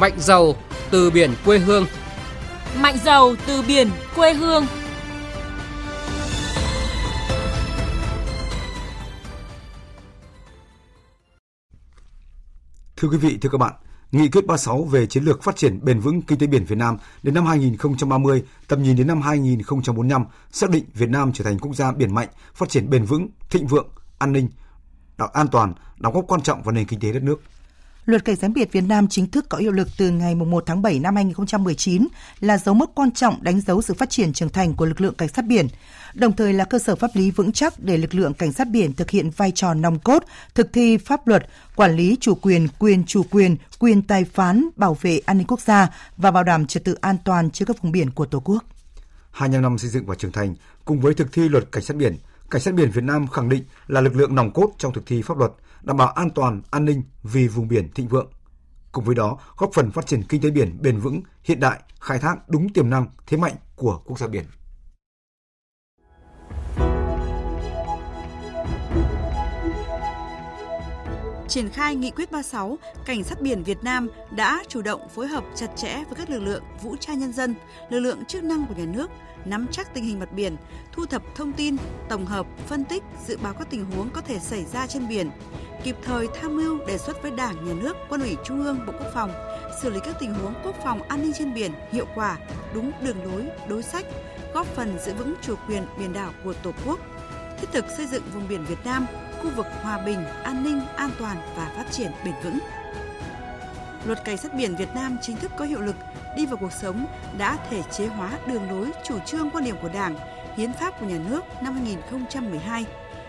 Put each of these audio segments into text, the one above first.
Mạnh giàu từ biển quê hương. Mạnh giàu từ biển quê hương. Thưa quý vị, thưa các bạn, Nghị quyết 36 về chiến lược phát triển bền vững kinh tế biển Việt Nam đến năm 2030, tầm nhìn đến năm 2045 xác định Việt Nam trở thành quốc gia biển mạnh, phát triển bền vững, thịnh vượng, an ninh, an toàn, đóng góp quan trọng vào nền kinh tế đất nước. Luật Cảnh sát biển Việt Nam chính thức có hiệu lực từ ngày 1 tháng 7 năm 2019 là dấu mốc quan trọng đánh dấu sự phát triển trưởng thành của lực lượng cảnh sát biển, đồng thời là cơ sở pháp lý vững chắc để lực lượng cảnh sát biển thực hiện vai trò nòng cốt, thực thi pháp luật, quản lý chủ quyền, quyền chủ quyền, quyền tài phán, bảo vệ an ninh quốc gia và bảo đảm trật tự an toàn trên các vùng biển của Tổ quốc. 25 năm xây dựng và trưởng thành, cùng với thực thi luật cảnh sát biển, Cảnh sát biển Việt Nam khẳng định là lực lượng nòng cốt trong thực thi pháp luật, đảm bảo an toàn, an ninh vì vùng biển thịnh vượng. Cùng với đó, góp phần phát triển kinh tế biển bền vững, hiện đại, khai thác đúng tiềm năng, thế mạnh của quốc gia biển. Triển khai nghị quyết 36, Cảnh sát biển Việt Nam đã chủ động phối hợp chặt chẽ với các lực lượng vũ trang nhân dân, lực lượng chức năng của nhà nước, nắm chắc tình hình mặt biển, thu thập thông tin, tổng hợp, phân tích, dự báo các tình huống có thể xảy ra trên biển, kịp thời tham mưu đề xuất với Đảng, Nhà nước, Quân ủy Trung ương, Bộ Quốc phòng, xử lý các tình huống quốc phòng an ninh trên biển hiệu quả, đúng đường lối, đối sách, góp phần giữ vững chủ quyền biển đảo của Tổ quốc, thiết thực xây dựng vùng biển Việt Nam khu vực hòa bình, an ninh, an toàn và phát triển bền vững. Luật Cảnh sát biển Việt Nam chính thức có hiệu lực, đi vào cuộc sống đã thể chế hóa đường lối chủ trương quan điểm của Đảng, hiến pháp của nhà nước năm 2012,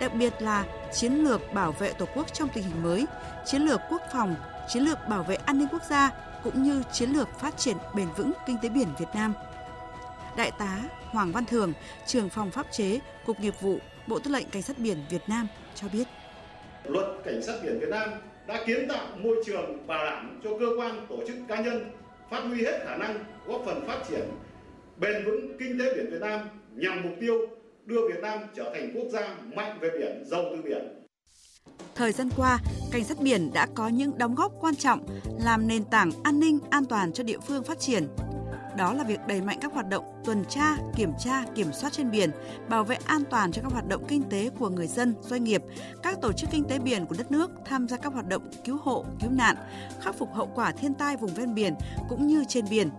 đặc biệt là chiến lược bảo vệ Tổ quốc trong tình hình mới, chiến lược quốc phòng, chiến lược bảo vệ an ninh quốc gia cũng như chiến lược phát triển bền vững kinh tế biển Việt Nam. Đại tá Hoàng Văn Thường, trưởng phòng pháp chế, Cục Nghiệp vụ, Bộ Tư lệnh Cảnh sát biển Việt Nam cho biết. Luật Cảnh sát biển Việt Nam đã kiến tạo môi trường bảo đảm cho cơ quan, tổ chức cá nhân phát huy hết khả năng góp phần phát triển bền vững kinh tế biển Việt Nam nhằm mục tiêu đưa Việt Nam trở thành quốc gia mạnh về biển, giàu từ biển. Thời gian qua, cảnh sát biển đã có những đóng góp quan trọng làm nền tảng an ninh an toàn cho địa phương phát triển, đó là việc đẩy mạnh các hoạt động tuần tra, kiểm tra, kiểm soát trên biển, bảo vệ an toàn cho các hoạt động kinh tế của người dân, doanh nghiệp, các tổ chức kinh tế biển của đất nước tham gia các hoạt động cứu hộ, cứu nạn, khắc phục hậu quả thiên tai vùng ven biển cũng như trên biển,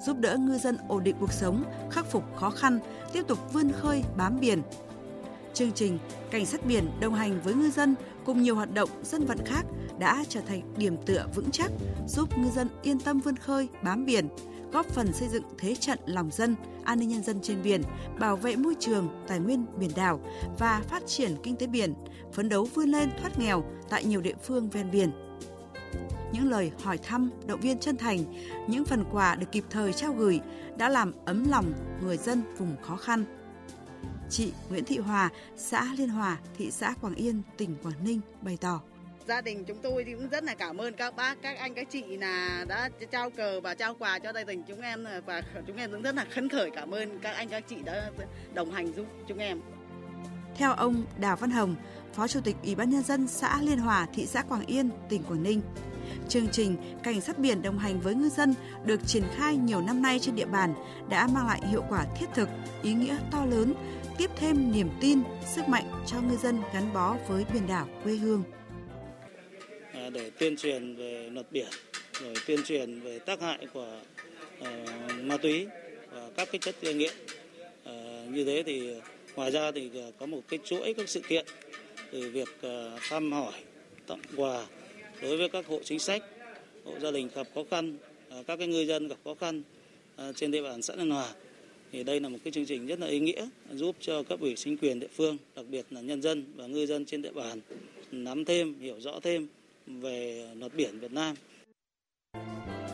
giúp đỡ ngư dân ổn định cuộc sống, khắc phục khó khăn, tiếp tục vươn khơi bám biển. Chương trình Cảnh sát biển đồng hành với ngư dân cùng nhiều hoạt động dân vận khác đã trở thành điểm tựa vững chắc, giúp ngư dân yên tâm vươn khơi bám biển, góp phần xây dựng thế trận lòng dân, an ninh nhân dân trên biển, bảo vệ môi trường, tài nguyên biển đảo và phát triển kinh tế biển, phấn đấu vươn lên thoát nghèo tại nhiều địa phương ven biển. Những lời hỏi thăm, động viên chân thành, những phần quà được kịp thời trao gửi đã làm ấm lòng người dân vùng khó khăn. Chị Nguyễn Thị Hòa, xã Liên Hòa, thị xã Quảng Yên, tỉnh Quảng Ninh bày tỏ gia đình chúng tôi thì cũng rất là cảm ơn các bác các anh các chị là đã trao cờ và trao quà cho gia đình chúng em và chúng em cũng rất là khấn khởi cảm ơn các anh các chị đã đồng hành giúp chúng em theo ông Đào Văn Hồng Phó Chủ tịch Ủy ban Nhân dân xã Liên Hòa, thị xã Quảng Yên, tỉnh Quảng Ninh. Chương trình Cảnh sát biển đồng hành với ngư dân được triển khai nhiều năm nay trên địa bàn đã mang lại hiệu quả thiết thực, ý nghĩa to lớn, tiếp thêm niềm tin, sức mạnh cho ngư dân gắn bó với biển đảo quê hương để tuyên truyền về luật biển, rồi tuyên truyền về tác hại của uh, ma túy và các cái chất gây nghiện. Uh, như thế thì ngoài ra thì ờ, có một cái chuỗi các sự kiện từ việc uh, thăm hỏi, tặng quà đối với các hộ chính sách, hộ gia đình gặp khó khăn, uh, các cái ngư dân gặp khó khăn uh, trên địa bàn xã Nhân Hòa thì đây là một cái chương trình rất là ý nghĩa giúp cho cấp ủy chính quyền địa phương đặc biệt là nhân dân và ngư dân trên địa bàn nắm thêm hiểu rõ thêm về luật biển Việt Nam.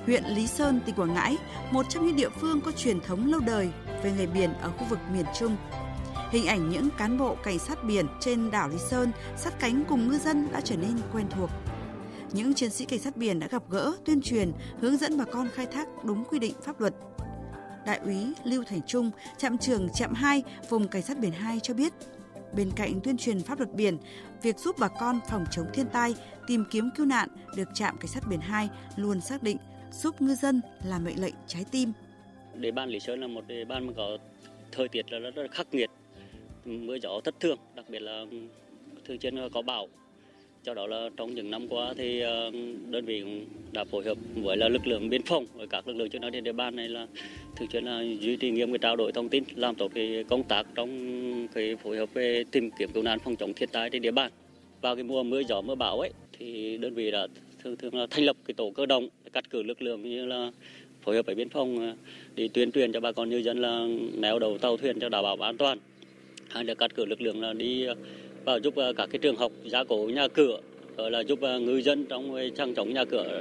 Huyện Lý Sơn, tỉnh Quảng Ngãi, một trong những địa phương có truyền thống lâu đời về nghề biển ở khu vực miền Trung. Hình ảnh những cán bộ cảnh sát biển trên đảo Lý Sơn sát cánh cùng ngư dân đã trở nên quen thuộc. Những chiến sĩ cảnh sát biển đã gặp gỡ, tuyên truyền, hướng dẫn bà con khai thác đúng quy định pháp luật. Đại úy Lưu Thành Trung, trạm trưởng trạm 2, vùng cảnh sát biển 2 cho biết, bên cạnh tuyên truyền pháp luật biển, việc giúp bà con phòng chống thiên tai, tìm kiếm cứu nạn được trạm cảnh sát biển 2 luôn xác định giúp ngư dân là mệnh lệnh trái tim. Địa bàn Lý Sơn là một địa bàn mà có thời tiết là rất, rất khắc nghiệt, mưa gió thất thường, đặc biệt là thường xuyên có bão. Do đó là trong những năm qua thì ờ, đơn vị cũng đã phối hợp với là lực lượng biên phòng với các lực lượng chức năng trên địa bàn này là thực chất là duy trì nghiêm cái trao đổi thông tin, làm tốt cái công tác trong cái phối hợp về tìm kiếm cứu nạn phòng chống thiên tai trên địa bàn. Vào cái mùa mưa gió mưa bão ấy thì đơn vị đã thường thường là thành lập cái tổ cơ động cắt cử lực lượng như là phối hợp với biên phòng ờ, để tuyên truyền cho bà con ngư dân là néo đầu tàu thuyền cho đảm bảo an toàn hay là cắt cử lực lượng là đi ờ, và giúp ờ, các cái trường học gia cố nhà cửa rồi là giúp ờ, ngư dân trong ờ, trang chống nhà cửa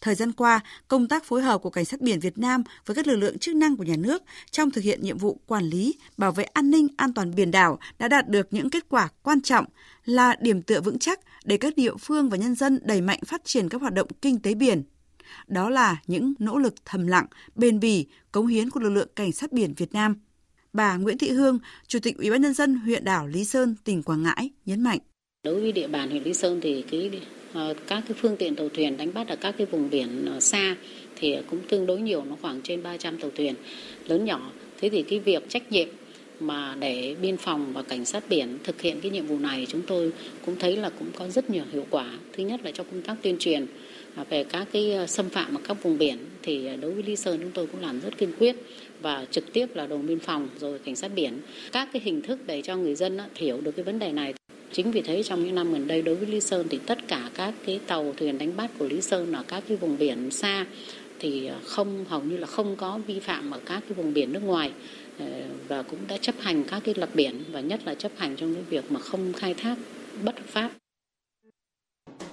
Thời gian qua, công tác phối hợp của Cảnh sát biển Việt Nam với các lực lượng chức năng của nhà nước trong thực hiện nhiệm vụ quản lý, bảo vệ an ninh, an toàn biển đảo đã đạt được những kết quả quan trọng là điểm tựa vững chắc để các địa phương và nhân dân đẩy mạnh phát triển các hoạt động kinh tế biển. Đó là những nỗ lực thầm lặng, bền bỉ, cống hiến của lực lượng Cảnh sát biển Việt Nam. Bà Nguyễn Thị Hương, Chủ tịch Ủy ban nhân dân huyện đảo Lý Sơn, tỉnh Quảng Ngãi nhấn mạnh. Đối với địa bàn huyện Lý Sơn thì cái ờ, các cái phương tiện tàu thuyền đánh bắt ở các cái vùng biển ờ, xa thì cũng tương đối nhiều nó khoảng trên 300 tàu thuyền lớn nhỏ thế thì cái việc trách nhiệm mà để biên phòng và cảnh sát biển thực hiện cái nhiệm vụ này chúng tôi cũng thấy là cũng có rất nhiều hiệu quả. Thứ nhất là trong công tác tuyên truyền à, về các cái ờ, xâm phạm ở các vùng biển thì ờ, đối với Lý Sơn chúng tôi cũng làm rất kiên quyết và trực tiếp là đồn biên phòng rồi cảnh sát biển. Các cái hình thức để cho người dân hiểu được cái vấn đề này. Chính vì thế trong những năm gần đây đối với Lý Sơn thì tất cả các cái tàu thuyền đánh bắt của Lý Sơn ở các cái vùng biển xa thì ờ, không, hầu như là không có vi phạm ở các cái vùng biển nước ngoài. Ờ, và cũng đã chấp hành các cái luật biển và nhất là chấp hành trong cái việc mà không khai thác bất hợp pháp.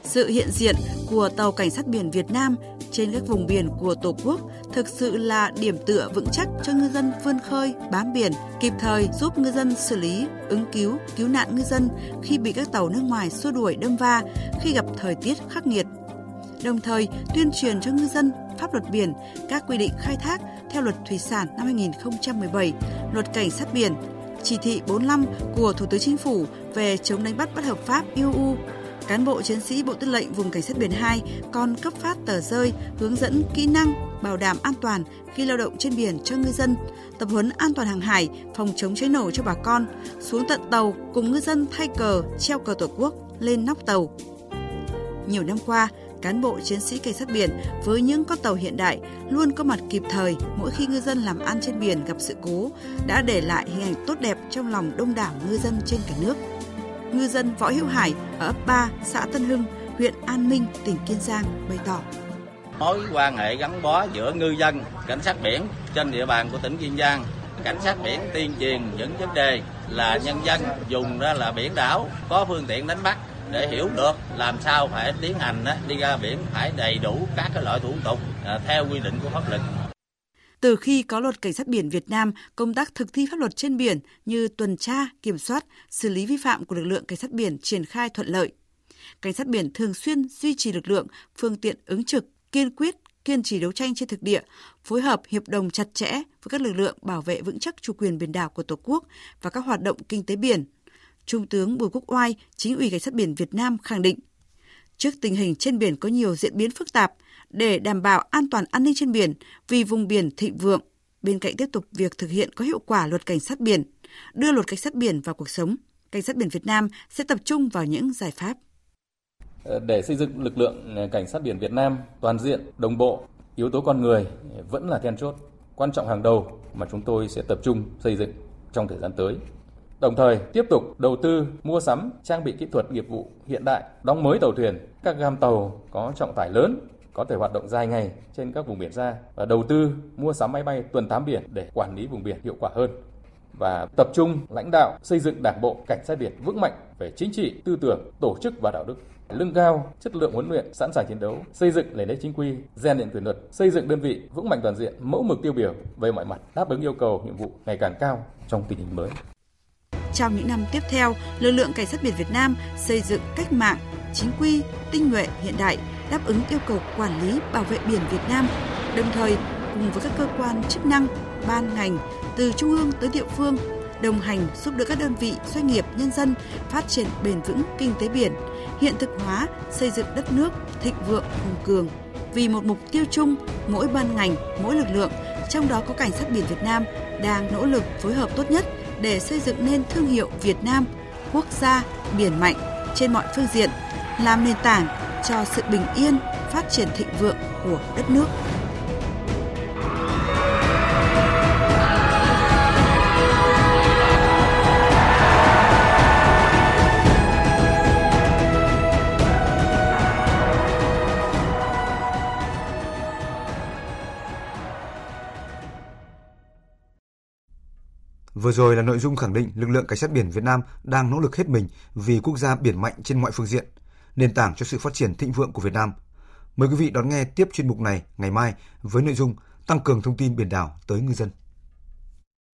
Sự hiện diện của tàu cảnh sát biển Việt Nam trên các vùng biển của Tổ quốc thực sự là điểm tựa vững chắc cho ngư dân vươn khơi, bám biển, kịp thời giúp ngư dân xử lý, ứng cứu, cứu nạn ngư dân khi bị các tàu nước ngoài xua đuổi đâm va, khi gặp thời tiết khắc nghiệt. Đồng thời tuyên truyền cho ngư dân pháp luật biển, các quy định khai thác theo luật thủy sản năm 2017, luật cảnh sát biển, chỉ thị 45 của Thủ tướng Chính phủ về chống đánh bắt bất hợp pháp IUU cán bộ chiến sĩ Bộ Tư lệnh Vùng Cảnh sát biển 2 còn cấp phát tờ rơi hướng dẫn kỹ năng bảo đảm an toàn khi lao động trên biển cho ngư dân, tập huấn an toàn hàng hải, phòng chống cháy nổ cho bà con, xuống tận tàu cùng ngư dân thay cờ, treo cờ Tổ quốc lên nóc tàu. Nhiều năm qua, cán bộ chiến sĩ cảnh sát biển với những con tàu hiện đại luôn có mặt kịp thời mỗi khi ngư dân làm ăn trên biển gặp sự cố đã để lại hình ảnh tốt đẹp trong lòng đông đảo ngư dân trên cả nước ngư dân Võ Hữu Hải ở ấp 3, xã Tân Hưng, huyện An Minh, tỉnh Kiên Giang bày tỏ. Mối quan hệ gắn bó giữa ngư dân, cảnh sát biển trên địa bàn của tỉnh Kiên Giang cảnh sát biển tuyên truyền những vấn đề là nhân dân dùng ra là biển đảo có phương tiện đánh bắt để hiểu được làm sao phải tiến hành đi ra biển phải đầy đủ các cái loại thủ tục à, theo quy định của pháp luật từ khi có luật cảnh sát biển Việt Nam, công tác thực thi pháp luật trên biển như tuần tra, kiểm soát, xử lý vi phạm của lực lượng cảnh sát biển triển khai thuận lợi. Cảnh sát biển thường xuyên duy trì lực lượng, phương tiện ứng trực, kiên quyết, kiên trì đấu tranh trên thực địa, phối hợp hiệp đồng chặt chẽ với các lực lượng bảo vệ vững chắc chủ quyền biển đảo của Tổ quốc và các hoạt động kinh tế biển. Trung tướng Bùi Quốc Oai, chính ủy cảnh sát biển Việt Nam khẳng định, trước tình hình trên biển có nhiều diễn biến phức tạp, để đảm bảo an toàn an ninh trên biển vì vùng biển thịnh vượng. Bên cạnh tiếp tục việc thực hiện có hiệu quả luật cảnh sát biển, đưa luật cảnh sát biển vào cuộc sống, cảnh sát biển Việt Nam sẽ tập trung vào những giải pháp. Ờ, để xây dựng lực lượng ờ, cảnh sát biển Việt Nam toàn diện, đồng bộ, yếu tố con người vẫn là then chốt, quan trọng hàng đầu mà chúng tôi sẽ tập trung xây dựng trong thời gian tới. Đồng thời tiếp tục đầu tư mua sắm trang bị kỹ thuật nghiệp vụ hiện đại, đóng mới tàu thuyền, các gam tàu có trọng tải lớn có thể hoạt động dài ngày trên các vùng biển xa và đầu tư mua sắm máy bay tuần thám biển để quản lý vùng biển hiệu quả hơn. Và tập trung lãnh đạo xây dựng đảng bộ cảnh sát biển vững mạnh về chính trị, tư tưởng, tổ chức và đạo đức. Lưng cao chất lượng huấn luyện sẵn sàng chiến đấu xây dựng nền nếp chính quy rèn luyện kỷ luật xây dựng đơn vị vững mạnh toàn diện mẫu mực tiêu biểu về mọi mặt đáp ứng yêu cầu nhiệm vụ ngày càng cao trong tình hình mới trong những năm tiếp theo, lực lượng cảnh sát biển Việt Nam xây dựng cách mạng, chính quy, tinh nhuệ, hiện đại, đáp ứng yêu cầu quản lý bảo vệ biển Việt Nam, đồng thời cùng với các cơ quan chức năng, ban ngành từ trung ương tới địa phương đồng hành giúp đỡ các đơn vị, doanh nghiệp, nhân dân phát triển bền vững kinh tế biển, hiện thực hóa xây dựng đất nước thịnh vượng hùng cường. vì một mục tiêu chung, mỗi ban ngành, mỗi lực lượng, trong đó có cảnh sát biển Việt Nam đang nỗ lực phối hợp tốt nhất để xây dựng nên thương hiệu Việt Nam, quốc gia biển mạnh trên mọi phương diện, làm nền tảng cho sự bình yên, phát triển thịnh vượng của đất nước. Vừa rồi là nội dung khẳng định lực lượng cảnh sát biển Việt Nam đang nỗ lực hết mình vì quốc gia biển mạnh trên mọi phương diện, nền tảng cho sự phát triển thịnh vượng của Việt Nam. Mời quý vị đón nghe tiếp chuyên mục này ngày mai với nội dung tăng cường thông tin biển đảo tới ngư dân.